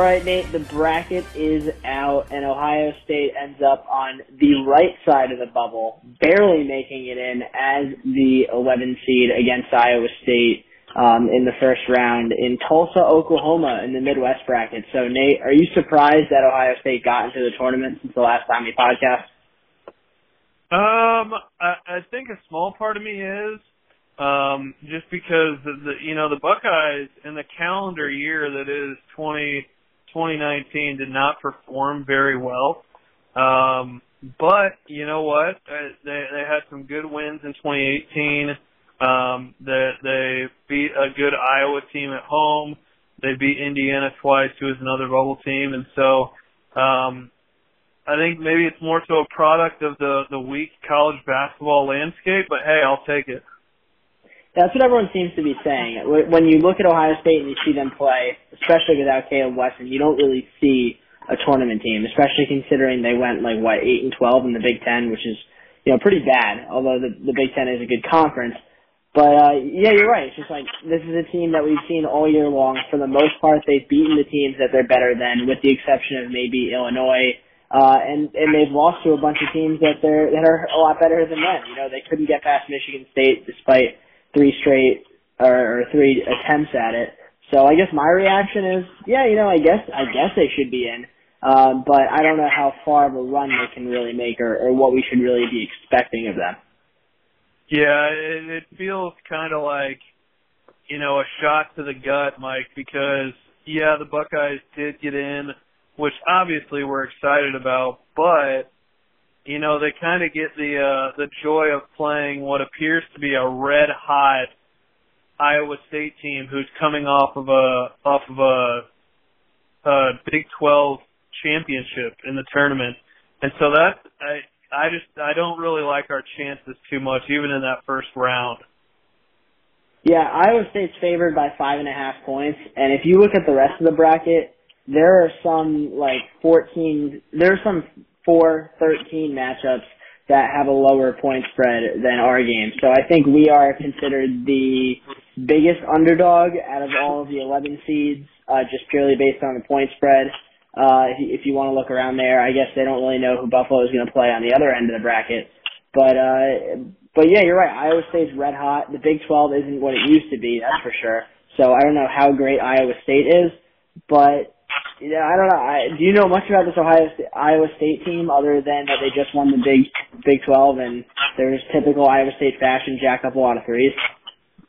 All right, Nate, the bracket is out, and Ohio State ends up on the right side of the bubble, barely making it in as the 11 seed against Iowa State um, in the first round in Tulsa, Oklahoma, in the Midwest bracket. So, Nate, are you surprised that Ohio State got into the tournament since the last time we podcast? Um, I, I think a small part of me is um, just because the, the you know the Buckeyes in the calendar year that is 20 2019 did not perform very well. Um, but you know what? Uh, they they had some good wins in 2018. Um, they they beat a good Iowa team at home. They beat Indiana twice, who is another bubble team, and so um, I think maybe it's more so a product of the the weak college basketball landscape. But hey, I'll take it. That's what everyone seems to be saying. When you look at Ohio State and you see them play, especially without Caleb Wesson, you don't really see a tournament team, especially considering they went like what eight and twelve in the Big Ten, which is you know pretty bad. Although the the Big Ten is a good conference, but uh, yeah, you're right. It's just like this is a team that we've seen all year long. For the most part, they've beaten the teams that they're better than, with the exception of maybe Illinois. Uh, and and they've lost to a bunch of teams that they're that are a lot better than them. You know, they couldn't get past Michigan State despite three straight or, or three attempts at it. So I guess my reaction is, yeah, you know, I guess I guess they should be in, um, but I don't know how far of a run they can really make or, or what we should really be expecting of them. Yeah, it, it feels kind of like, you know, a shot to the gut, Mike, because yeah, the Buckeyes did get in, which obviously we're excited about, but you know, they kind of get the uh, the joy of playing what appears to be a red hot Iowa State team who's coming off of a off of a, a Big 12 championship in the tournament, and so that I I just I don't really like our chances too much, even in that first round. Yeah, Iowa State's favored by five and a half points, and if you look at the rest of the bracket, there are some like 14. There are some four 13 matchups that have a lower point spread than our game. So I think we are considered the biggest underdog out of all of the 11 seeds, uh, just purely based on the point spread. Uh, if you, want to look around there, I guess they don't really know who Buffalo is going to play on the other end of the bracket. But, uh, but yeah, you're right. Iowa State's red hot. The Big 12 isn't what it used to be, that's for sure. So I don't know how great Iowa State is, but yeah, I don't know. I, do you know much about this Ohio State, Iowa State team other than that they just won the Big Big 12 and there's typical Iowa State fashion, jack up a lot of threes?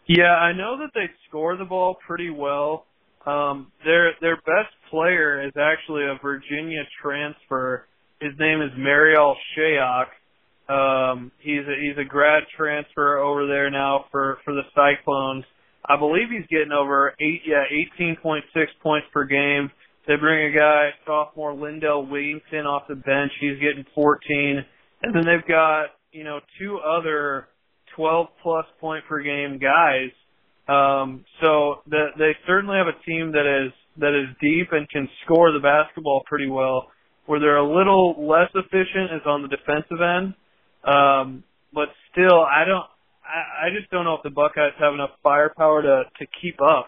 Yeah, I know that they score the ball pretty well. Um, their their best player is actually a Virginia transfer. His name is Marial Shayok. Um, he's a, he's a grad transfer over there now for for the Cyclones. I believe he's getting over eight yeah 18.6 points per game they bring a guy, sophomore Lindell Wigginton off the bench. He's getting 14. And then they've got, you know, two other 12 plus point per game guys. Um, so the, they certainly have a team that is, that is deep and can score the basketball pretty well. Where they're a little less efficient is on the defensive end. Um, but still, I don't, I, I just don't know if the Buckeyes have enough firepower to, to keep up.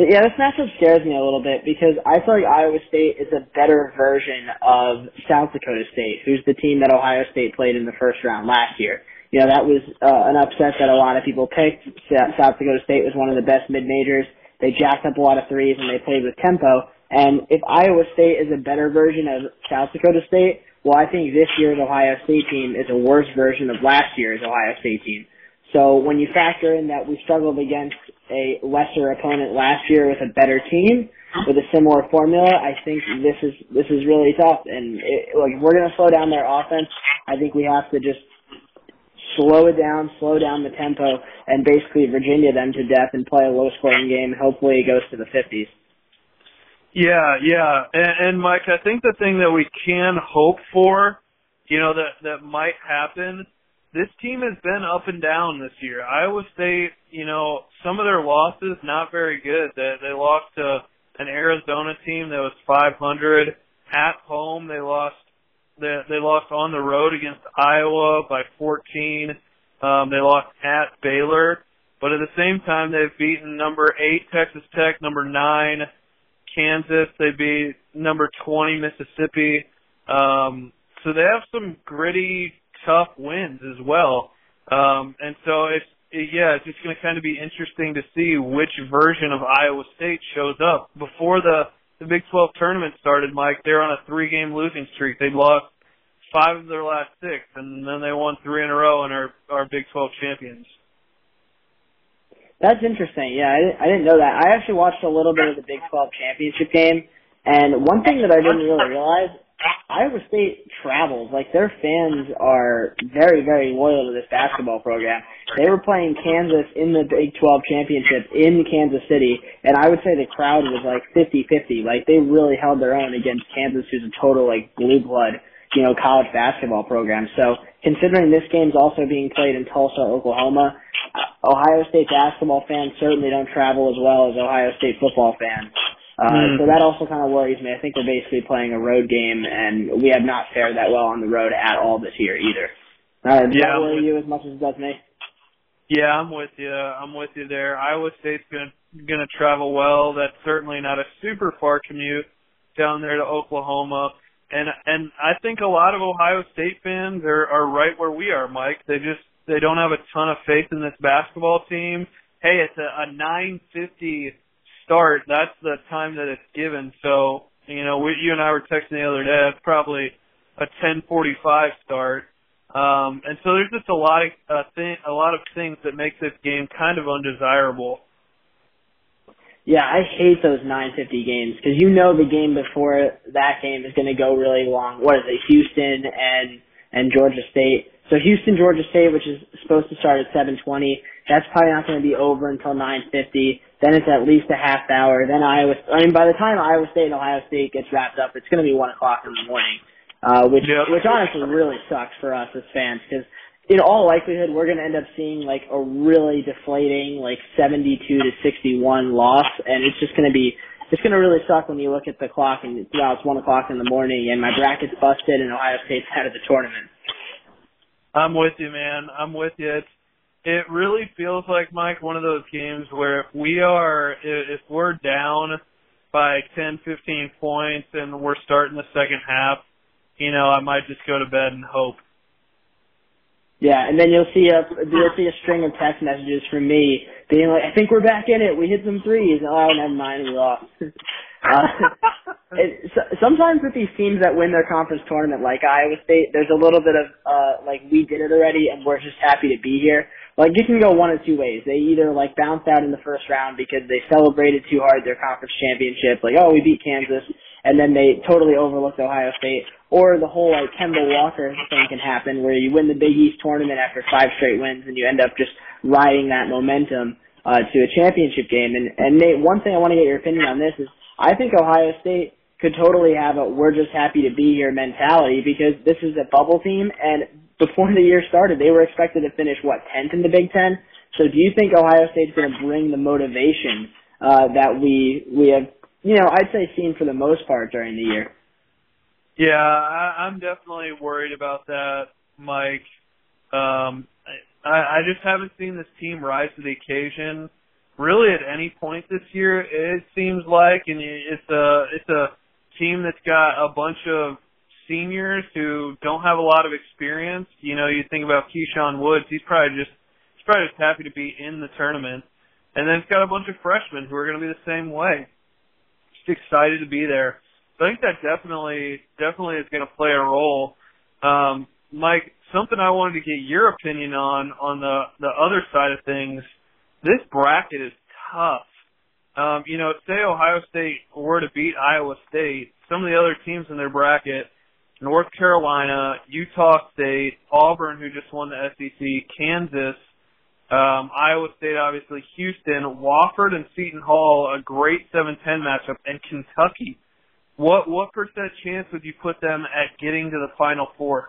Yeah, this matchup scares me a little bit because I feel like Iowa State is a better version of South Dakota State, who's the team that Ohio State played in the first round last year. You know, that was uh, an upset that a lot of people picked. South Dakota State was one of the best mid-majors. They jacked up a lot of threes and they played with tempo. And if Iowa State is a better version of South Dakota State, well, I think this year's Ohio State team is a worse version of last year's Ohio State team. So when you factor in that we struggled against a lesser opponent last year with a better team with a similar formula, I think this is this is really tough. And it, like if we're going to slow down their offense, I think we have to just slow it down, slow down the tempo, and basically Virginia them to death and play a low scoring game. Hopefully, it goes to the 50s. Yeah, yeah, and, and Mike, I think the thing that we can hope for, you know, that that might happen this team has been up and down this year. Iowa State, you know, some of their losses not very good. They they lost to an Arizona team that was 500 at home. They lost they they lost on the road against Iowa by 14. Um, they lost at Baylor, but at the same time they've beaten number eight Texas Tech, number nine Kansas. They beat number 20 Mississippi. Um, so they have some gritty, tough wins as well. Um, and so it's yeah, it's just going to kind of be interesting to see which version of Iowa State shows up. Before the the Big 12 tournament started, Mike, they're on a three-game losing streak. They lost five of their last six, and then they won three in a row and are are Big 12 champions. That's interesting. Yeah, I I didn't know that. I actually watched a little bit of the Big 12 championship game, and one thing that I didn't really realize Iowa State travels. Like their fans are very, very loyal to this basketball program. They were playing Kansas in the Big 12 championship in Kansas City, and I would say the crowd was like 50-50. Like they really held their own against Kansas, who's a total like blue blood, you know, college basketball program. So considering this game's also being played in Tulsa, Oklahoma, uh, Ohio State basketball fans certainly don't travel as well as Ohio State football fans. Uh, mm. So that also kind of worries me. I think we're basically playing a road game, and we have not fared that well on the road at all this year either. Uh, does yeah, that worry you as much as it does me? Yeah, I'm with you. I'm with you there. Iowa State's gonna gonna travel well. That's certainly not a super far commute down there to Oklahoma. And and I think a lot of Ohio State fans are are right where we are, Mike. They just they don't have a ton of faith in this basketball team. Hey, it's a, a 950 start, that's the time that it's given. So, you know, we, you and I were texting the other day. That's probably a 10:45 start. Um, and so there's just a lot of uh, thing, a lot of things that make this game kind of undesirable. Yeah, I hate those 9:50 games because you know the game before that game is going to go really long. What is it, Houston and and Georgia State? So Houston, Georgia State, which is supposed to start at 7:20, that's probably not going to be over until 9:50. Then it's at least a half hour. Then Iowa. I mean, by the time Iowa State and Ohio State gets wrapped up, it's going to be one o'clock in the morning, uh, which yep. which honestly really sucks for us as fans because in all likelihood we're going to end up seeing like a really deflating like 72 to 61 loss, and it's just going to be it's going to really suck when you look at the clock and wow, it's one o'clock in the morning and my bracket's busted and Ohio State's out of the tournament. I'm with you, man. I'm with you. It's it really feels like Mike one of those games where if we are if we're down by 10, 15 points and we're starting the second half, you know, I might just go to bed and hope. Yeah, and then you'll see a you'll see a string of text messages from me being like, "I think we're back in it. We hit some threes. Oh, never mind, we lost." uh, it, so, sometimes with these teams that win their conference tournament, like Iowa State, there's a little bit of uh, like we did it already, and we're just happy to be here like it can go one of two ways. They either like bounce out in the first round because they celebrated too hard their conference championship, like oh we beat Kansas, and then they totally overlooked Ohio State, or the whole like Kemba Walker thing can happen where you win the Big East tournament after five straight wins and you end up just riding that momentum uh, to a championship game. And and Nate, one thing I want to get your opinion on this is I think Ohio State could totally have a we're just happy to be here mentality because this is a bubble team and before the year started, they were expected to finish what tenth in the Big Ten. So, do you think Ohio State's going to bring the motivation uh, that we we have, you know, I'd say seen for the most part during the year? Yeah, I, I'm definitely worried about that, Mike. Um, I, I just haven't seen this team rise to the occasion really at any point this year. It seems like, and it's a it's a team that's got a bunch of seniors who don't have a lot of experience. You know, you think about Keyshawn Woods, he's probably just he's probably just happy to be in the tournament. And then it's got a bunch of freshmen who are going to be the same way. Just excited to be there. So I think that definitely definitely is going to play a role. Um, Mike, something I wanted to get your opinion on on the the other side of things. This bracket is tough. Um, you know, say Ohio State were to beat Iowa State, some of the other teams in their bracket North Carolina, Utah State, Auburn, who just won the SEC, Kansas, um, Iowa State, obviously, Houston, Wofford, and Seton Hall, a great 7-10 matchup, and Kentucky. What what percent chance would you put them at getting to the Final Four?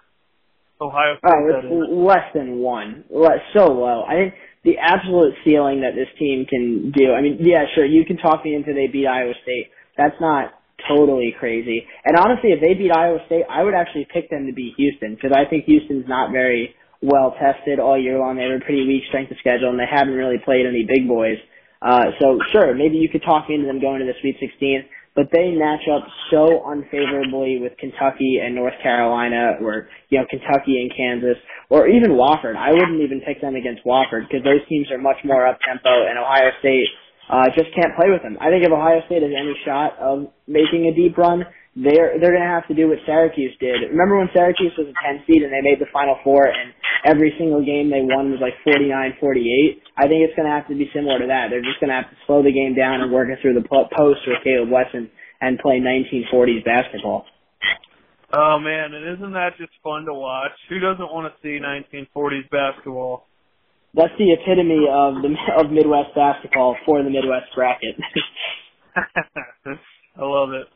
Ohio State. Oh, less than one. Less, so low. I think the absolute ceiling that this team can do. I mean, yeah, sure, you can talk me into they beat Iowa State. That's not totally crazy. And honestly, if they beat Iowa State, I would actually pick them to beat Houston because I think Houston's not very well tested all year long. They have a pretty weak strength of schedule and they haven't really played any big boys. Uh, so sure, maybe you could talk into them going to the Sweet 16. but they match up so unfavorably with Kentucky and North Carolina, or you know Kentucky and Kansas, or even Wofford. I wouldn't even pick them against Wofford because those teams are much more up tempo, and Ohio State uh, just can't play with them. I think if Ohio State has any shot of making a deep run, they're they're to have to do what Syracuse did. Remember when Syracuse was a 10 seed and they made the Final Four and every single game they won was like 49-48? I think it's to have to be similar to that. They're just to have to slow the game down and work it through the post with Caleb Wesson and play 1940s basketball. Oh man, and isn't that just fun to watch? Who doesn't want to see 1940s basketball? That's the epitome of the of Midwest basketball for the Midwest bracket. I love it.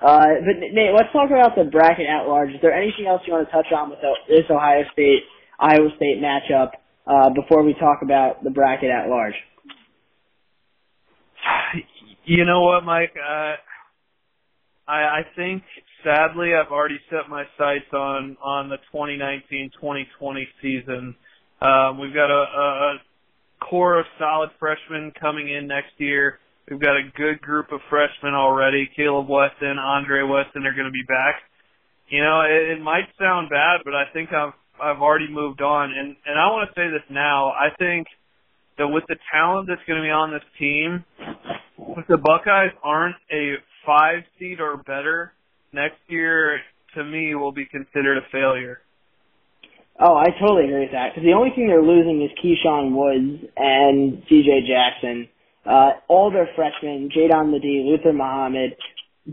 Uh, but Nate, let's talk about the bracket at large. Is there anything else you want to touch on with this Ohio State Iowa State matchup uh, before we talk about the bracket at large? You know what, Mike? Uh, I I think sadly I've already set my sights on on the 2019-2020 season. Um, we've got a, a core of solid freshmen coming in next year We've got a good group of freshmen already. Caleb Wesson, Andre Wesson are going to be back. You know, it, it might sound bad, but I think I've I've already moved on, and and I want to say this now. I think that with the talent that's going to be on this team, if the Buckeyes aren't a five seed or better next year, to me, will be considered a failure. Oh, I totally agree with that. Because the only thing they're losing is Keyshawn Woods and DJ Jackson uh, all their freshmen, Jaedon LeDee, Luther Muhammad,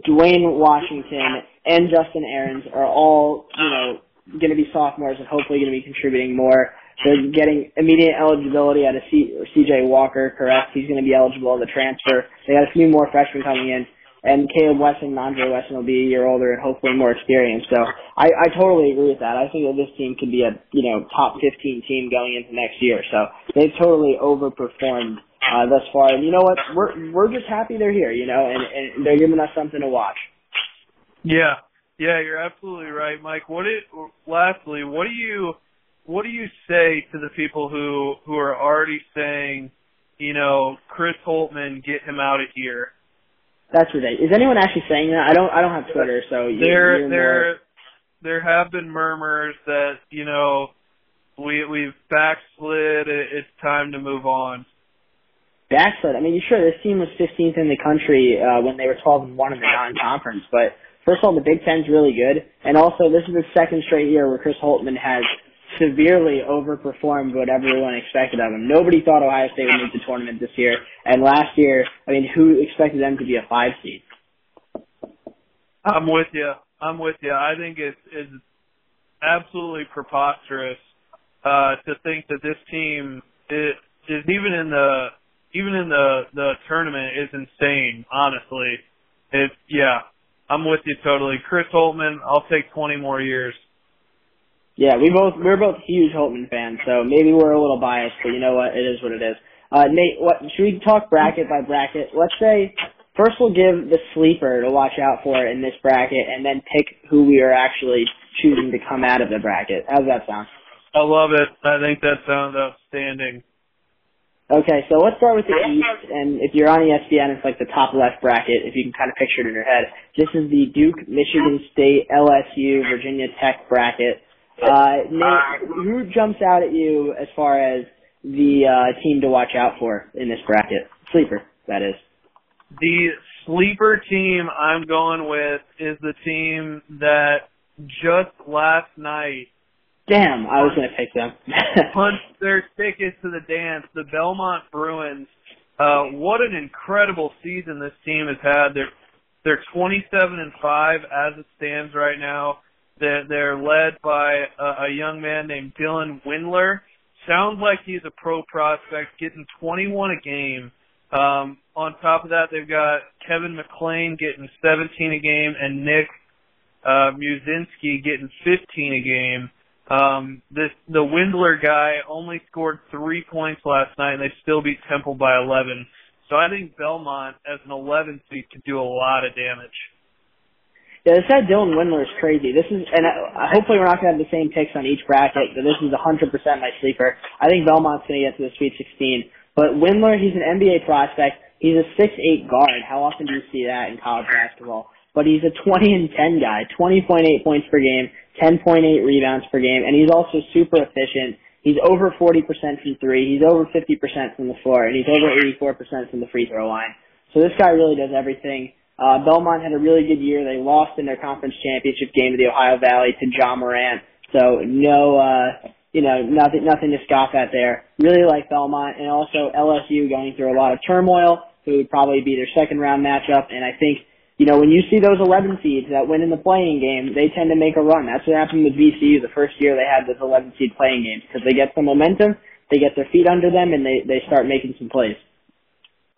Duane Washington, and Justin Ahrens are all, you know, going to be sophomores and hopefully going to be contributing more. They're getting immediate eligibility out of C- CJ Walker, correct? He's going to be eligible as a transfer. They got a few more freshmen coming in, and Caleb Wesson and Andre Wesson will be a year older and hopefully more experienced. So I, I totally agree with that. I think that this team could be a you know top 15 team going into next year. So they've totally overperformed uh, thus far. And you know what? We're we're just happy they're here, you know, and, and they're giving us something to watch. Yeah, yeah, you're absolutely right, Mike. What it? Lastly, what do you what do you say to the people who who are already saying, you know, Chris Holtmann, get him out of here? That's ridiculous. Is anyone actually saying that? I don't. I don't have Twitter, so you, there there more... there have been murmurs that you know we we've backslid. It's time to move on backslid. I mean, you sure, this team was 15th in the country uh, when they were 12 and one in the non-conference, but first of all, the Big Ten's really good, and also this is the second straight year where Chris Holtmann has severely overperformed what everyone expected of him. Nobody thought Ohio State would make the tournament this year, and last year, I mean, who expected them to be a five seed? I'm with you. I'm with you. I think it's it's absolutely preposterous uh, to think that this team is, is even in the even in the the tournament is insane. Honestly, it's yeah. I'm with you totally. Chris Holtmann, I'll take 20 more years. Yeah, we both we're both huge Holtmann fans, so maybe we're a little biased, but you know what? It is what it is. Uh, Nate, what should we talk bracket by bracket? Let's say first we'll give the sleeper to watch out for in this bracket, and then pick who we are actually choosing to come out of the bracket. How's that sound? I love it. I think that sounds outstanding. Okay, so let's start with the East, and if you're on ESPN, it's like the top left bracket, if you can kind of picture it in your head. This is the Duke, Michigan State, LSU, Virginia Tech bracket. Uh, Nate, who jumps out at you as far as the uh, team to watch out for in this bracket? Sleeper, that is. The sleeper team I'm going with is the team that just last night Damn, I was going to pick them. punch their tickets to the dance. The Belmont Bruins. Uh, what an incredible season this team has had. They're they're 27 and five as it stands right now. They're, they're led by a, a young man named Dylan Windler. Sounds like he's a pro prospect, getting 21 a game. Um, on top of that, they've got Kevin McClain getting 17 a game and Nick uh, Muszynski getting 15 a game. Um, this the Windler guy only scored three points last night, and they still beat Temple by 11. So I think Belmont as an 11 seed could do a lot of damage. Yeah, this guy Dylan Windler is crazy. This is, and uh, hopefully we're not going to have the same picks on each bracket, but this is 100% my sleeper. I think Belmont's going to get to the Sweet 16. But Windler, he's an NBA prospect. He's a six eight guard. How often do you see that in college basketball? But he's a 20 and 10 guy, 20.8 points per game, 10.8 rebounds per game, and he's also super efficient. He's over 40% from three. He's over 50% from the floor, and he's over 84% from the free throw line. So this guy really does everything. Uh, Belmont had a really good year. They lost in their conference championship game to the Ohio Valley to Ja Morant. So no, uh, you know, nothing, nothing to scoff at there. Really like Belmont and also LSU going through a lot of turmoil, who would probably be their second round matchup. And I think, you know, when you see those 11 seeds that win in the play-in game, they tend to make a run. That's what happened with VCU the first year they had those 11 seed play-in games because they get some momentum, they get their feet under them, and they they start making some plays.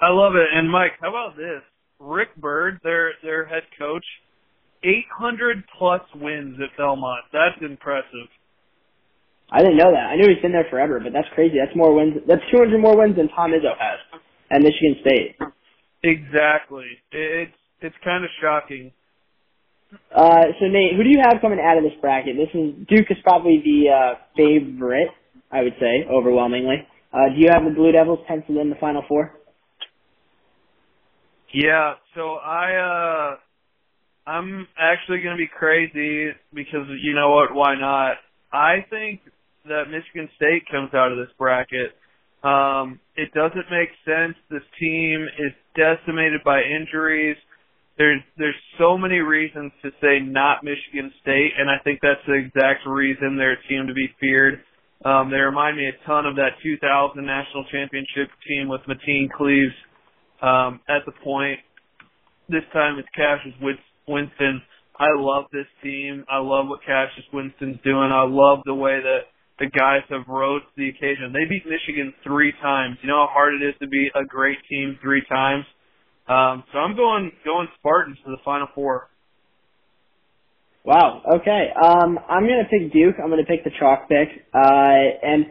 I love it. And Mike, how about this? Rick Byrd, their their head coach, 800 plus wins at Belmont. That's impressive. I didn't know that. I knew he's been there forever, but that's crazy. That's more wins. That's 200 more wins than Tom Izzo has at Michigan State. Exactly. It's it's kind of shocking. Uh, so Nate, who do you have coming out of this bracket? This is Duke is probably the uh, favorite, I would say, overwhelmingly. Uh, do you have the Blue Devils penciled in the Final Four? Yeah, so I uh I'm actually going to be crazy because you know what, why not? I think that Michigan State comes out of this bracket. Um it doesn't make sense. This team is decimated by injuries. There's there's so many reasons to say not Michigan State and I think that's the exact reason they're a team to be feared. Um they remind me a ton of that 2000 national championship team with Mateen Cleaves um, at the point. This time it's Cassius Winston. I love this team. I love what Cassius Winston's doing. I love the way that the guys have rose to the occasion. They beat Michigan three times. You know how hard it is to beat a great team three times. Um, so I'm going going Spartans to the Final Four. Wow. Okay. Um, I'm gonna pick Duke. I'm gonna pick the chalk pick. Uh, and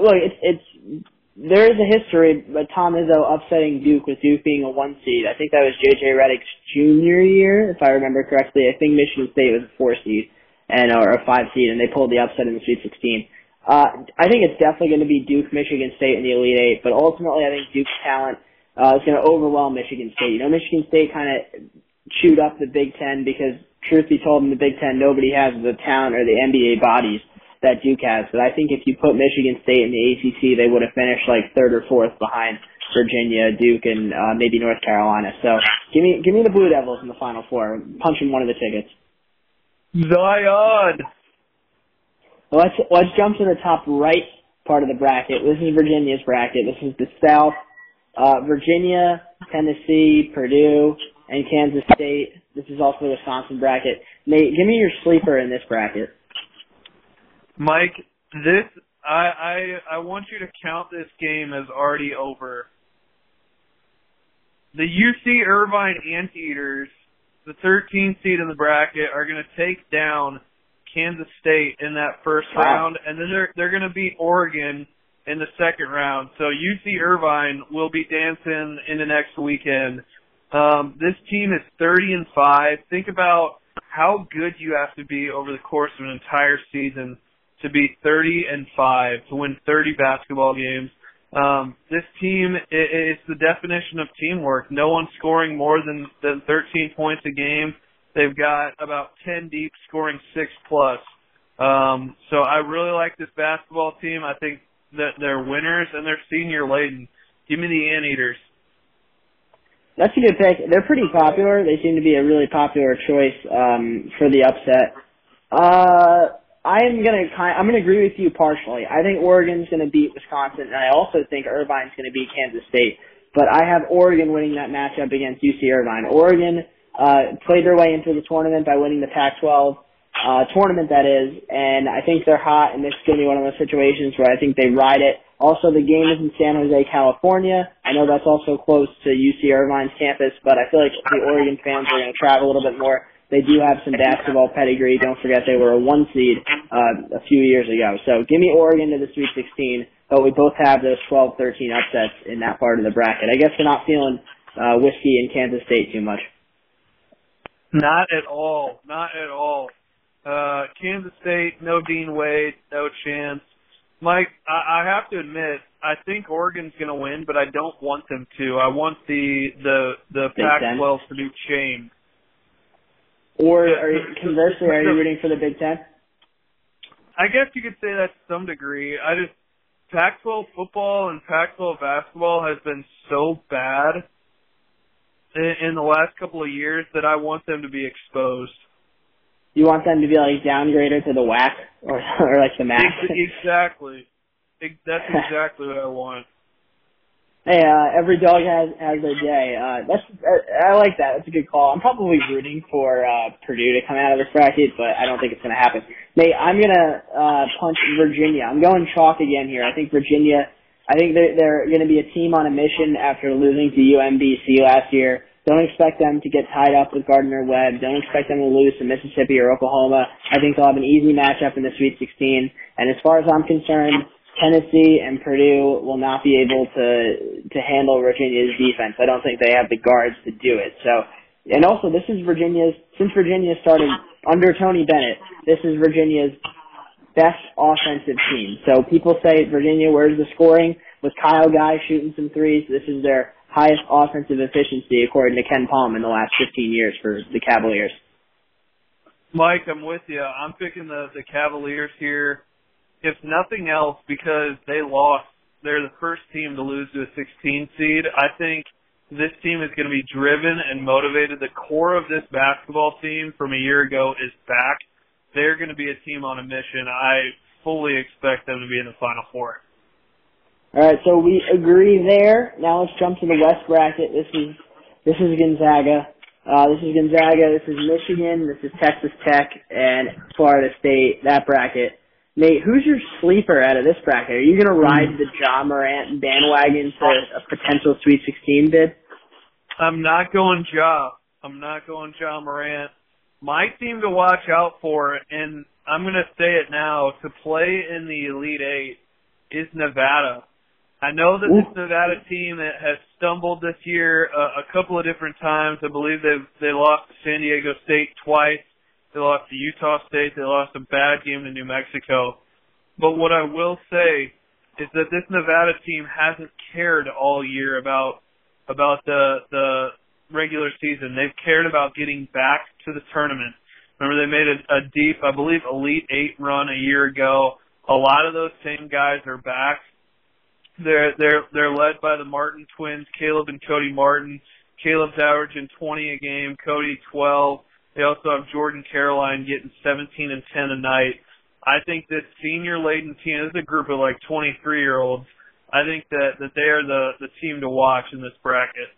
look, it's it's there is a history, but Tom Izzo upsetting Duke with Duke being a one seed. I think that was JJ Redick's junior year, if I remember correctly. I think Michigan State was a four seed and or a five seed, and they pulled the upset in the Sweet 16. Uh, I think it's definitely going to be Duke, Michigan State in the Elite Eight, but ultimately I think Duke's talent uh, is going to overwhelm Michigan State. You know, Michigan State kind of chewed up the Big Ten because, truth be told, in the Big Ten nobody has the talent or the NBA bodies that Duke has. But I think if you put Michigan State in the ACC, they would have finished like third or fourth behind Virginia, Duke, and uh, maybe North Carolina. So give me give me the Blue Devils in the Final Four. punching one of the tickets. Zion. Let's let's jump to the top right part of the bracket. This is Virginia's bracket. This is the South. Uh, Virginia, Tennessee, Purdue, and Kansas State. This is also the Wisconsin bracket. Nate, give me your sleeper in this bracket. Mike, this I I I want you to count this game as already over. The UC Irvine Anteaters, the 13th seed in the bracket, are going to take down Kansas State in that first wow. round, and then they're they're going to beat Oregon in the second round. So UC Irvine will be dancing in the next weekend. Um, this team is 30 and five. Think about how good you have to be over the course of an entire season to be 30 and 5, to win 30 basketball games. Um, this team it, it's the definition of teamwork. No one scoring more than, than 13 points a game. They've got about 10 deep scoring 6 plus. Um, so I really like this basketball team. I think that they're winners and they're senior laden. Give me the Anteaters. That's a good pick. They're pretty popular. They seem to be a really popular choice um, for the upset. Uh, I'm gonna I'm gonna agree with you partially. I think Oregon's gonna beat Wisconsin, and I also think Irvine's gonna beat Kansas State. But I have Oregon winning that matchup against UC Irvine. Oregon uh, played their way into the tournament by winning the Pac-12 uh, tournament, that is, and I think they're hot, and this is gonna be one of those situations where I think they ride it. Also, the game is in San Jose, California. I know that's also close to UC Irvine's campus, but I feel like the Oregon fans are to travel a little bit more. They do have some basketball pedigree. Don't forget they were a one seed uh, a few years ago. So give me Oregon to the Sweet 16, but we both have those 12, 13 upsets in that part of the bracket. I guess we're not feeling uh, whiskey in Kansas State too much. Not at all. Not at all. Uh, Kansas State, no Dean Wade, no chance. Mike, I, I have to admit, I think Oregon's going to win, but I don't want them to. I want the the the Big Ten? Pac-12 to be chained. Or are you, conversely, are you rooting for the Big Ten? I guess you could say that to some degree. I just Pac-12 football and Pac-12 basketball has been so bad in, in the last couple of years that I want them to be exposed. You want them to be like downgraded to the WAC or or like the MAC? Exactly. That's exactly what I want. Hey, uh, every dog has has their day. Uh, that's uh, I like that. That's a good call. I'm probably rooting for uh, Purdue to come out of this bracket, but I don't think it's going to happen. Nate, I'm gonna uh, punch Virginia. I'm going chalk again here. I think Virginia. I think they're, they're going to be a team on a mission after losing to UMBC last year. Don't expect them to get tied up with Gardner Webb. Don't expect them to lose to Mississippi or Oklahoma. I think they'll have an easy matchup in the Sweet 16. And as far as I'm concerned, Tennessee and Purdue will not be able to to handle Virginia's defense. I don't think they have the guards to do it. So, and also this is Virginia's since Virginia started under Tony Bennett. This is Virginia's best offensive team. So people say Virginia, where's the scoring? With Kyle Guy shooting some threes, this is their highest offensive efficiency according to KenPom in the last 15 years for the Cavaliers. Mike, I'm with you. I'm picking the the Cavaliers here. If nothing else, because they lost, they're the first team to lose to a 16 seed. I think this team is going to be driven and motivated. The core of this basketball team from a year ago is back. They're going to be a team on a mission. I fully expect them to be in the Final Four. All right, so we agree there. Now let's jump to the West bracket. This is this is Gonzaga. Uh, this is Gonzaga. This is Michigan. This is Texas Tech and Florida State. That bracket. Nate, who's your sleeper out of this bracket? Are you going to ride the Ja Morant bandwagon to a potential Sweet 16 bid? I'm not going Ja. I'm not going Ja Morant. My team to watch out for, and I'm going to say it now, to play in the Elite Eight is Nevada. I know that this Nevada team that has stumbled this year uh, a couple of different times. I believe they they lost to San Diego State twice. They lost to Utah State. They lost a bad game to New Mexico. But what I will say is that this Nevada team hasn't cared all year about about the the regular season. They've cared about getting back to the tournament. Remember they made a, a deep, I believe, Elite Eight run a year ago. A lot of those same guys are back. They're they're they're led by the Martin twins, Caleb and Cody Martin. Caleb's averaging 20 a game, Cody 12. They also have Jordan Caroline getting 17 and 10 a night. I think this senior laden team this is a group of like 23 year olds. I think that that they are the the team to watch in this bracket.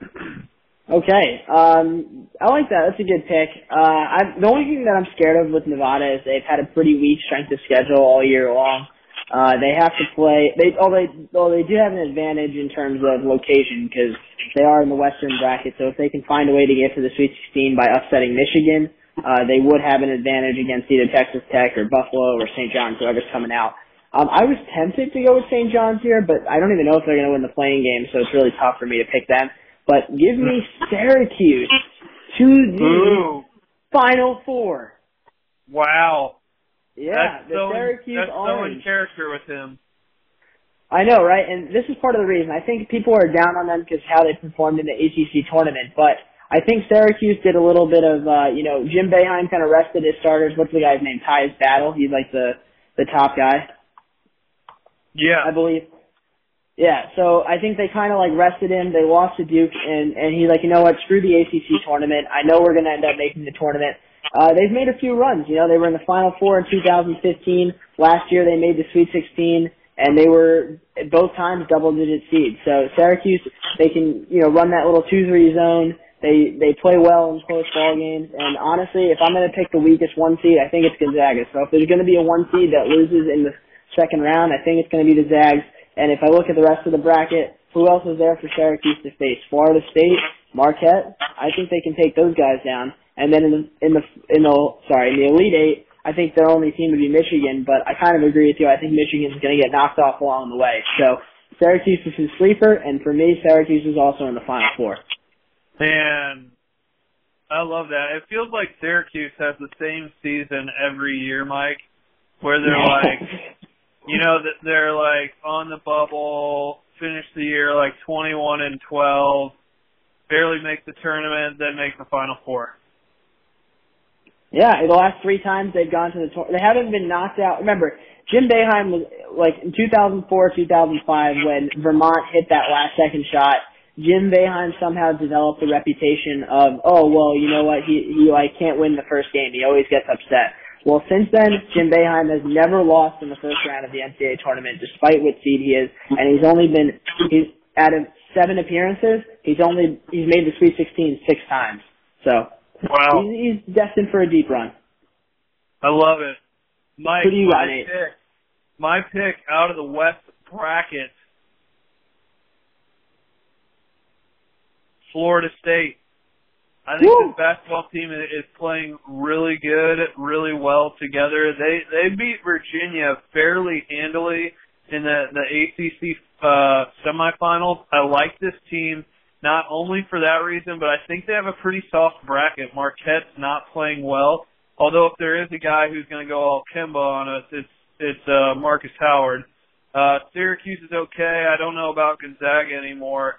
Okay, um, I like that. That's a good pick. Uh, I, the only thing that I'm scared of with Nevada is they've had a pretty weak strength of schedule all year long. Uh, they have to play. They oh they oh they do have an advantage in terms of location because they are in the Western bracket. So if they can find a way to get to the Sweet 16 by upsetting Michigan, uh, they would have an advantage against either Texas Tech or Buffalo or St. John's, whoever's coming out. Um, I was tempted to go with St. John's here, but I don't even know if they're going to win the play-in game, so it's really tough for me to pick them. But give me Syracuse to the Ooh, Final Four. wow. Yeah, that's the so Syracuse that's so in character with him. I know, right? And this is part of the reason. I think people are down on them because how they performed in the ACC tournament. But I think Syracuse did a little bit of, uh, you know, Jim Boeheim kind of rested his starters. What's the guy's name? Tyus Battle. He's like the the top guy, Yeah. I believe. Yeah, so I think they kind of like rested him. They lost to Duke, and and he's like, you know what? Screw the ACC tournament. I know we're gonna end up making the tournament. Uh, they've made a few runs. You know, they were in the Final Four in 2015. Last year, they made the Sweet 16, and they were both times double-digit seeds. So Syracuse, they can you know run that little two-three zone. They they play well in close ball games. And honestly, if I'm going to pick the weakest one seed, I think it's Gonzaga. So if there's going to be a one seed that loses in the second round, I think it's going to be the Zags. And if I look at the rest of the bracket, who else is there for Syracuse to face? Florida State, Marquette. I think they can take those guys down. And then in the in the in the sorry in the Elite Eight, I think their only team would be Michigan. But I kind of agree with you. I think Michigan's going to get knocked off along the way. So Syracuse is his sleeper, and for me, Syracuse is also in the Final Four. And I love that. It feels like Syracuse has the same season every year, Mike, where they're like you know that they're like on the bubble, finish the year like 21 and 12, barely make the tournament, then make the Final Four. Yeah, the last three times they've gone to the tour, they haven't been knocked out. Remember, Jim Boeheim was like in 2004, 2005 when Vermont hit that last second shot. Jim Boeheim somehow developed a reputation of, oh well, you know what, he he like can't win the first game. He always gets upset. Well, since then, Jim Boeheim has never lost in the first round of the NCAA tournament, despite what seed he is, and he's only been he's out of seven appearances, he's only he's made the Sweet 16 six times. So wow, he's, he's destined for a deep run. I love it. Mike, Who do you my got, Nate? pick, my pick out of the West bracket, Florida State. I think Woo! this basketball team is playing really good, really well together. They they beat Virginia fairly handily in the the ACC uh, semifinals. I like this team not only for that reason, but I think they have a pretty soft bracket. Marquette's not playing well, although if there is a guy who's going to go all Kemba on us, it's it's uh, Markus Howard. Uh, Syracuse is okay. I don't know about Gonzaga anymore.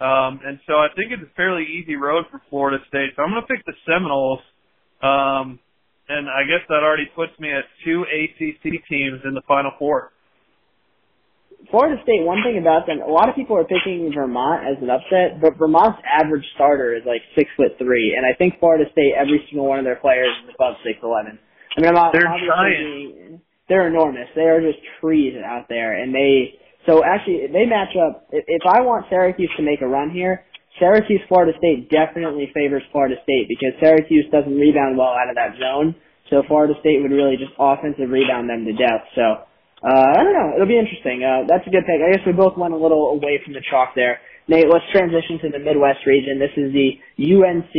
Um, and so I think it's a fairly easy road for Florida State. So I'm going to pick the Seminoles. Um, and I guess that already puts me at two ACC teams in the Final Four. Florida State, one thing about them, a lot of people are picking Vermont as an upset, but Vermont's average starter is like six foot three, and I think Florida State, every single one of their players is above six eleven. I mean, I'm not, They're giant. they're enormous. They are just trees out there, and they. So actually, they match up. If, if I want Syracuse to make a run here, Syracuse Florida State definitely favors Florida State because Syracuse doesn't rebound well out of that zone. So Florida State would really just offensive rebound them to death. So uh, I don't know. It'll be interesting. Uh, that's a good pick. I guess we both went a little away from the chalk there. Nate, let's transition to the Midwest region. This is the UNC,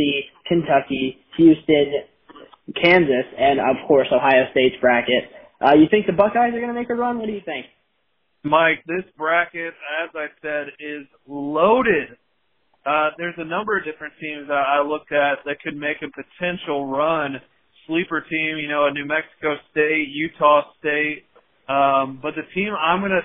Kentucky, Houston, Kansas, and of course Ohio State's bracket. Uh, you think the Buckeyes are going to make a run? What do you think? Mike, this bracket, as I said, is loaded. Uh, there's a number of different teams that I looked at that could make a potential run. Sleeper team, you know, a New Mexico State, Utah State. Um, but the team I'm gonna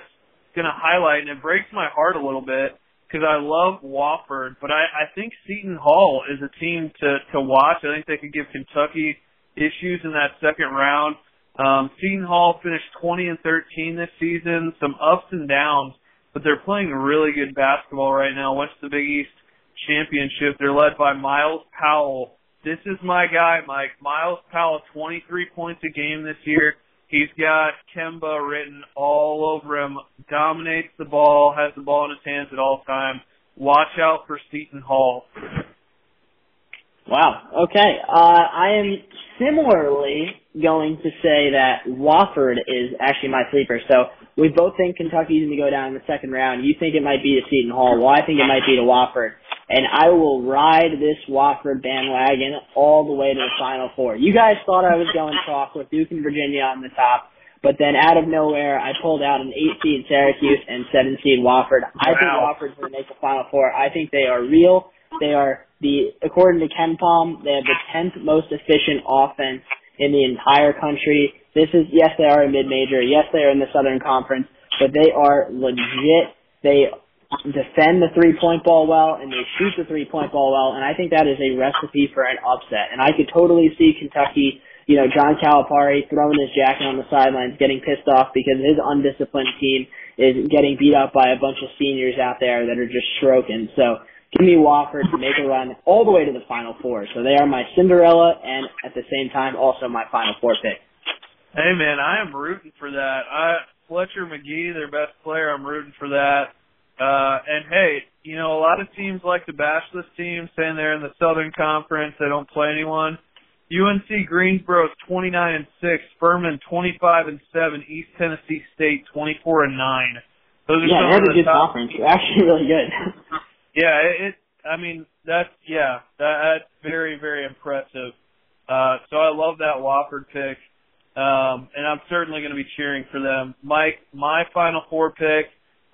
gonna highlight, and it breaks my heart a little bit because I love Wofford, but I, I think Seton Hall is a team to to watch. I think they could give Kentucky issues in that second round. Um, Seton Hall finished 20 and 13 this season, some ups and downs, but they're playing really good basketball right now. Went to the Big East Championship. They're led by Myles Powell. This is my guy, Mike. Myles Powell, 23 points a game this year. He's got Kemba written all over him. Dominates the ball, has the ball in his hands at all times. Watch out for Seton Hall. Wow. Okay. Uh, I am similarly going to say that Wofford is actually my sleeper. So we both think Kentucky's going to go down in the second round. You think it might be to Seton Hall. Well, I think it might be to Wofford. And I will ride this Wofford bandwagon all the way to the Final Four. You guys thought I was going chalk with Duke and Virginia on the top. But then out of nowhere, I pulled out an eight seed Syracuse and seven seed Wofford. I think Wofford's going to make the Final Four. I think they are real. They are the, according to KenPom, they have the 10th most efficient offense in the entire country. This is, yes, they are a mid-major. Yes, they are in the Southern Conference, but they are legit. They defend the three-point ball well, and they shoot the three-point ball well, and I think that is a recipe for an upset. And I could totally see Kentucky, you know, John Calipari throwing his jacket on the sidelines, getting pissed off because his undisciplined team is getting beat up by a bunch of seniors out there that are just stroking. So give me Wofford to make a run all the way to the Final Four. So they are my Cinderella, and at the same time, also my Final Four pick. Hey man, I am rooting for that. I Fletcher Magee, their best player, I'm rooting for that. Uh and hey, you know, a lot of teams like to bash this team, saying they're in the Southern Conference, they don't play anyone. UNC Greensboro is 29 and 6, Furman 25 and 7, East Tennessee State 24 and 9. Those are Yeah, some of a the good top conference. They're actually really good. yeah, it, it I mean, that's yeah, that, that's very very impressive. Uh so I love that Wofford pick. Um and I'm certainly going to be cheering for them. Mike, my final four pick,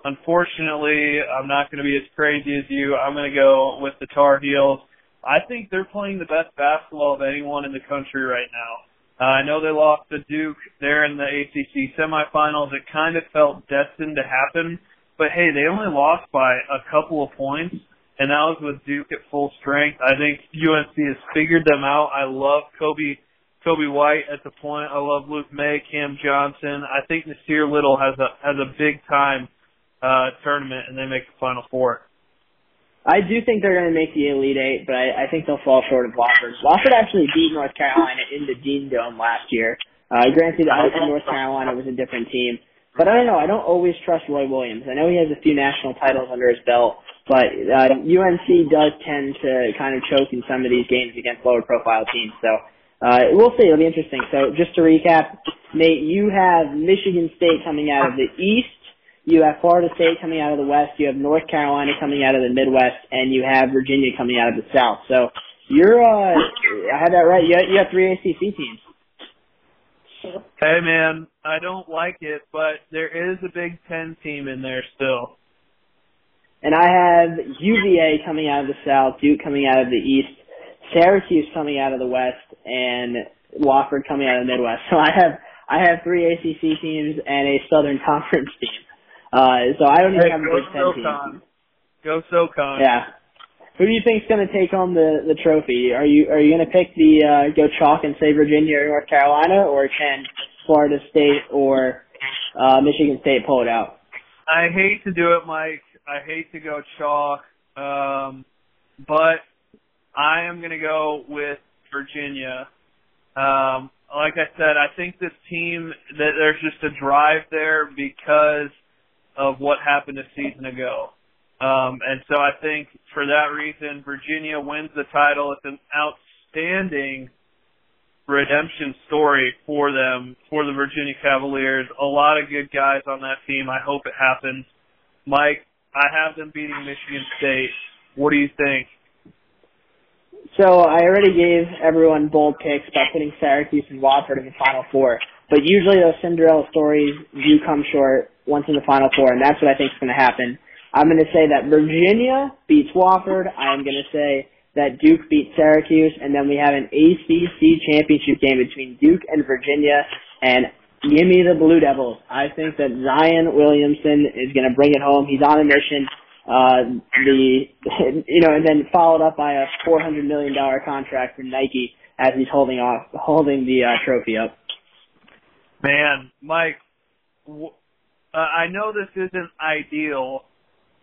unfortunately, I'm not going to be as crazy as you. I'm going to go with the Tar Heels. I think they're playing the best basketball of anyone in the country right now. Uh, I know they lost to Duke there in the ACC semifinals. It kind of felt destined to happen, but hey, they only lost by a couple of points, and that was with Duke at full strength. I think UNC has figured them out. I love Coby Coby White at the point. I love Luke Maye, Cam Johnson. I think Nassir Little has a has a big time uh tournament, and they make the Final Four. I do think they're going to make the Elite Eight, but I, I think they'll fall short of Wofford. Wofford actually beat North Carolina in the Dean Dome last year. Uh, granted, I think North Carolina was a different team, but I don't know. I don't always trust Roy Williams. I know he has a few national titles under his belt, but uh, UNC does tend to kind of choke in some of these games against lower profile teams. So uh, we'll see. It'll be interesting. So just to recap, Nate, you have Michigan State coming out of the East. You have Florida State coming out of the West. You have North Carolina coming out of the Midwest, and you have Virginia coming out of the South. So you're, uh, I had that right. You have, you have three ACC teams. Hey man, I don't like it, but there is a Big Ten team in there still. And I have UVA coming out of the South, Duke coming out of the East, Syracuse coming out of the West, and Wofford coming out of the Midwest. So I have I have three ACC teams and a Southern Conference team. Uh, so I don't even hey, have a Big Ten team. Go SoCon. Yeah. Who do you think's going to take home the the trophy? Are you are you going to pick the uh, go chalk and say Virginia or North Carolina, or can Florida State or uh, Michigan State pull it out? I hate to do it, Mike. I hate to go chalk, um, but I am going to go with Virginia. Um, like I said, I think this team that there's just a drive there because of what happened a season ago. Um, and so I think for that reason, Virginia wins the title. It's an outstanding redemption story for them, for the Virginia Cavaliers. A lot of good guys on that team. I hope it happens. Mike, I have them beating Michigan State. What do you think? So I already gave everyone bold picks by putting Syracuse and Wofford in the Final Four. But usually those Cinderella stories do come short once in the Final Four, and that's what I think is going to happen. I'm going to say that Virginia beats Wofford. I am going to say that Duke beats Syracuse, and then we have an ACC championship game between Duke and Virginia. And give me the Blue Devils. I think that Zion Williamson is going to bring it home. He's on a mission. Uh, the you know, and then followed up by a 400 million dollar contract from Nike as he's holding off holding the uh, trophy up. Man, Mike, uh, I know this isn't ideal,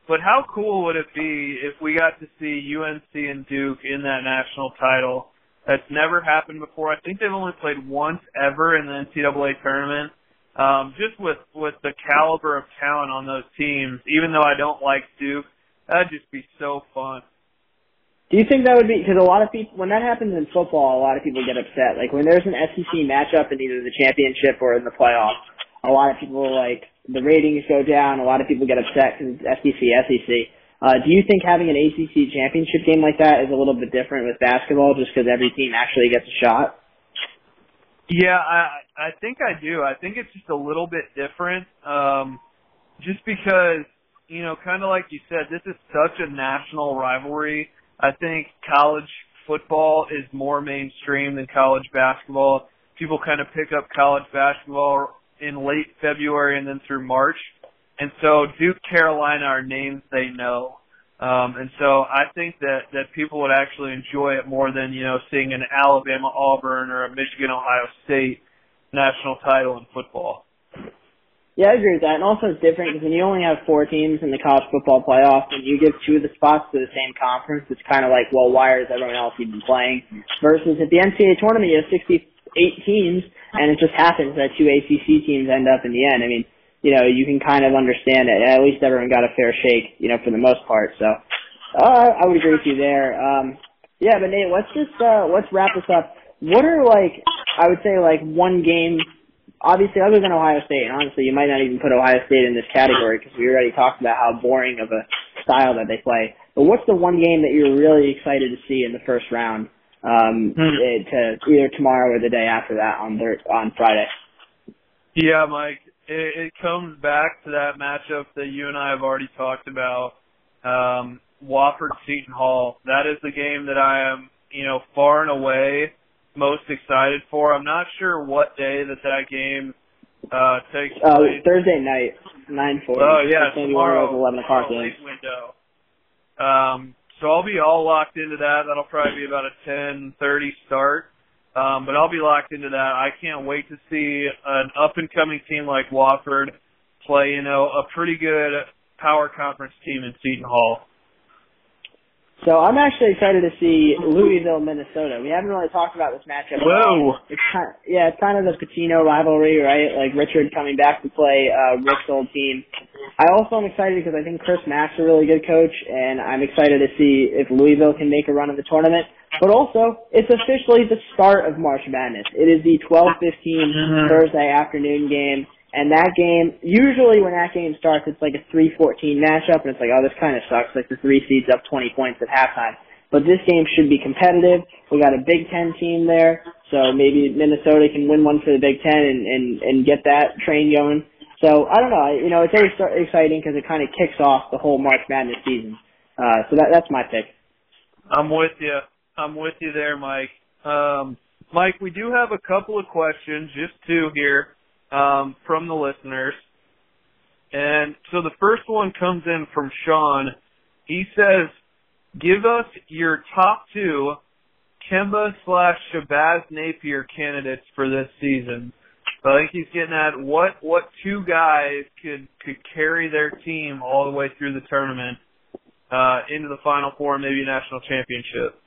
but how cool would it be if we got to see UNC and Duke in that national title? That's never happened before. I think they've only played once ever in the NCAA tournament. Um, just with with the caliber of talent on those teams, even though I don't like Duke, that'd just be so fun. Do you think that would be because a lot of people when that happens in football, a lot of people get upset. Like when there's an SEC matchup in either the championship or in the playoffs, a lot of people like the ratings go down. A lot of people get upset because it's SEC, SEC. Uh, do you think having an ACC championship game like that is a little bit different with basketball, just because every team actually gets a shot? Yeah, I I think I do. I think it's just a little bit different, um, just because you know, kind of like you said, this is such a national rivalry. I think college football is more mainstream than college basketball. People kind of pick up college basketball in late February and then through March. And so Duke, Carolina are names they know. Um, and so I think that, that people would actually enjoy it more than, you know, seeing an Alabama Auburn or a Michigan Ohio State national title in football. Yeah, I agree with that. And also it's different because when you only have four teams in the college football playoff and you give two of the spots to the same conference, it's kind of like, well, why is everyone else even playing? Versus at the NCAA tournament, you have 68 teams and it just happens that two ACC teams end up in the end. I mean, you know, you can kind of understand it. At least everyone got a fair shake, you know, for the most part. So, uh, I would agree with you there. Um, yeah, but Nate, let's just uh, let's wrap this up. What are like, I would say like one game. Obviously, other than Ohio State, and honestly, you might not even put Ohio State in this category because we already talked about how boring of a style that they play. But what's the one game that you're really excited to see in the first round um, hmm. Eh, to either tomorrow or the day after that on their, on Friday. Yeah, Mike, it, it comes back to that matchup that you and I have already talked about. Um, Wofford Seton Hall. That is the game that I am, you know, far and away most excited for. I'm not sure what day that that game uh takes Uh, place. Thursday night, nine forty. Oh yeah, It's gonna be one of tomorrow. eleven o'clock games. late window. Um, so I'll be all locked into that. That'll probably be about a ten thirty start. Um, but I'll be locked into that. I can't wait to see an up and coming team like Wofford play, you know, a pretty good power conference team in Seton Hall. So I'm actually excited to see Louisville, Minnesota. We haven't really talked about this matchup. Whoa. It's kind yeah, it's kind of the Pitino rivalry, right? Like Richard coming back to play uh, Rick's old team. I also am excited because I think Chris Mack's a really good coach, and I'm excited to see if Louisville can make a run of the tournament. But also, it's officially the start of March Madness. It is the 12-15 Mhm. Thursday afternoon game, and that game, usually when that game starts, it's like a 3-14 matchup, and it's like, oh, this kind of sucks. Like the three seeds up 20 points at halftime. But this game should be competitive. We got a Big Ten team there, so maybe Minnesota can win one for the Big Ten and and and get that train going. So I don't know. You know, it's always exciting because it kind of kicks off the whole March Madness season. Uh, so that that's my pick. I'm with you. I'm with you there, Mike. Um, Mike, we do have a couple of questions, just two here, um, from the listeners. And so the first one comes in from Sean. He says, give us your top two Kemba slash Shabazz Napier candidates for this season. So I think he's getting at what, what two guys could, could carry their team all the way through the tournament, uh, into the final four, maybe national championship.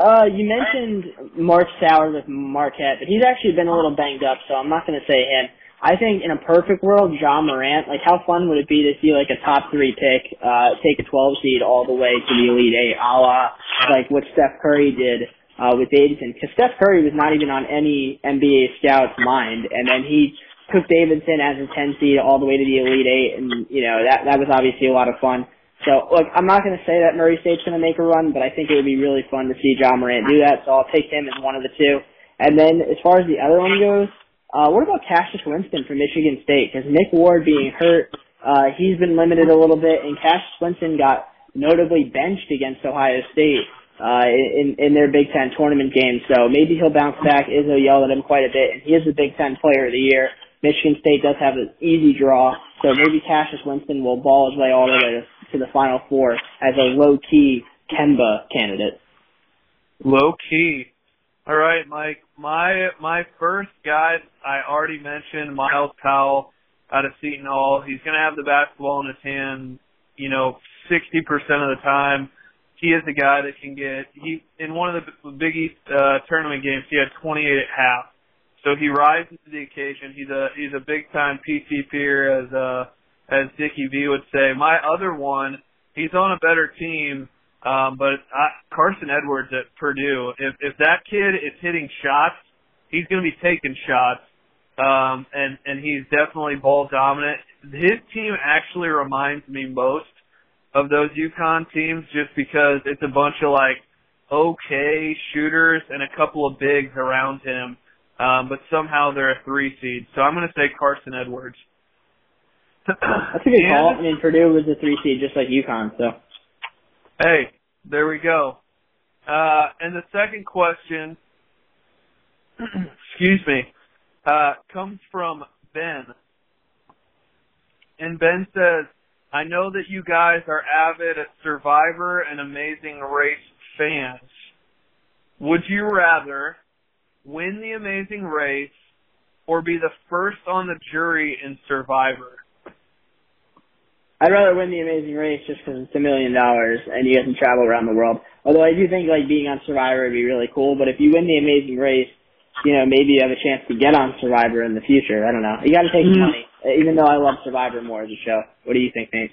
Uh, you mentioned Markus Howard with Marquette, but he's actually been a little banged up, so I'm not going to say him. I think in a perfect world, Ja Morant, like how fun would it be to see like a top three pick, uh, take a 12 seed all the way to the Elite Eight, a la like what Steph Curry did, uh, with Davidson. Cause Steph Curry was not even on any NBA scout's mind, and then he took Davidson as a 10 seed all the way to the Elite Eight, and you know, that, that was obviously a lot of fun. So look, I'm not going to say that Murray State's going to make a run, but I think it would be really fun to see Ja Morant do that. So I'll take him as one of the two. And then as far as the other one goes, uh, what about Cassius Winston from Michigan State? Because Nick Ward being hurt, uh, he's been limited a little bit, and Cassius Winston got notably benched against Ohio State uh, in in their Big Ten tournament game. So maybe he'll bounce back. Izzo yelled at him quite a bit, and he is the Big Ten Player of the Year. Michigan State does have an easy draw, so maybe Cassius Winston will ball his way all the way to, to the Final Four as a low key Kemba candidate. Low key. All right, Mike. My my first guy I already mentioned, Myles Powell out of Seton Hall. He's gonna have the basketball in his hand, you know, sixty percent of the time. He is a guy that can get he in one of the Big East uh, tournament games. He had twenty eight at half, so he rises to the occasion. He's a he's a big time PTPer, as uh as Dickie V would say. My other one, he's on a better team. Um, but I, Carson Edwards at Purdue, if if that kid is hitting shots, he's going to be taking shots, um, and and he's definitely ball dominant. His team actually reminds me most of those UConn teams, just because it's a bunch of like okay shooters and a couple of bigs around him, um, but somehow they're a three seed. So I'm going to say Carson Edwards. That's a good And- call. I mean, Purdue was a three seed just like UConn, so. Hey, there we go. Uh, and the second question, excuse me, uh, comes from Ben. And Ben says, I know that you guys are avid at Survivor and Amazing Race fans. Would you rather win the Amazing Race or be the first on the jury in Survivor? I'd rather win the Amazing Race just because it's a million dollars and you get to travel around the world. Although I do think like being on Survivor would be really cool. But if you win the Amazing Race, you know maybe you have a chance to get on Survivor in the future. I don't know. You got to take the Mhm. money. Even though I love Survivor more as a show. What do you think, Nate?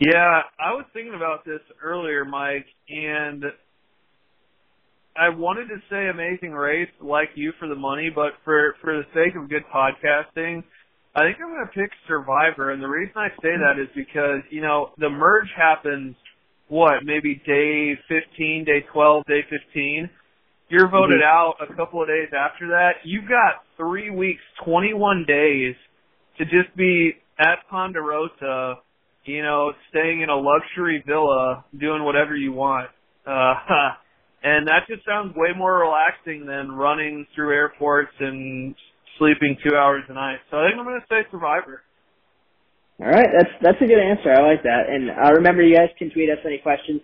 Yeah, I was thinking about this earlier, Mike, and I wanted to say Amazing Race like you for the money, but for for the sake of good podcasting, I think I'm going to pick Survivor. And the reason I say that is because you know the merge happens what maybe day 15, day 12, day 15. You're voted Mhm. out a couple of days after that. You've got three weeks, 21 days to just be at Ponderosa you know, staying in a luxury villa, doing whatever you want. Uh, And that just sounds way more relaxing than running through airports and sleeping two hours a night. So I think I'm going to say Survivor. All right, that's that's a good answer. I like that. And uh, remember, you guys can tweet us any questions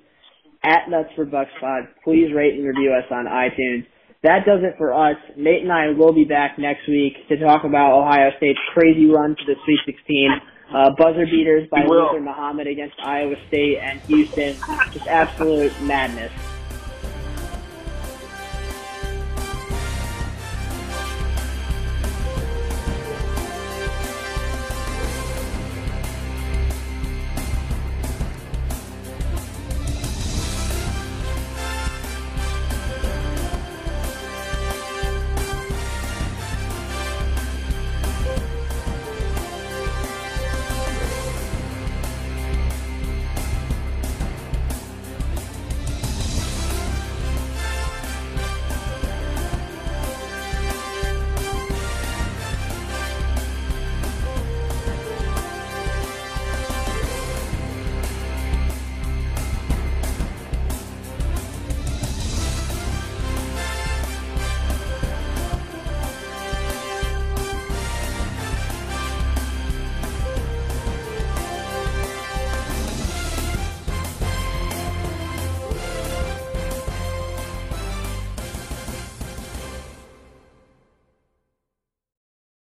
at Nuts for Bucks Pod. Please rate and review us on iTunes. That does it for us. Nate and I will be back next week to talk about Ohio State's crazy run to the Sweet 16. Uh, buzzer beaters by Luther Muhammad against Iowa State and Houston. Just absolute madness.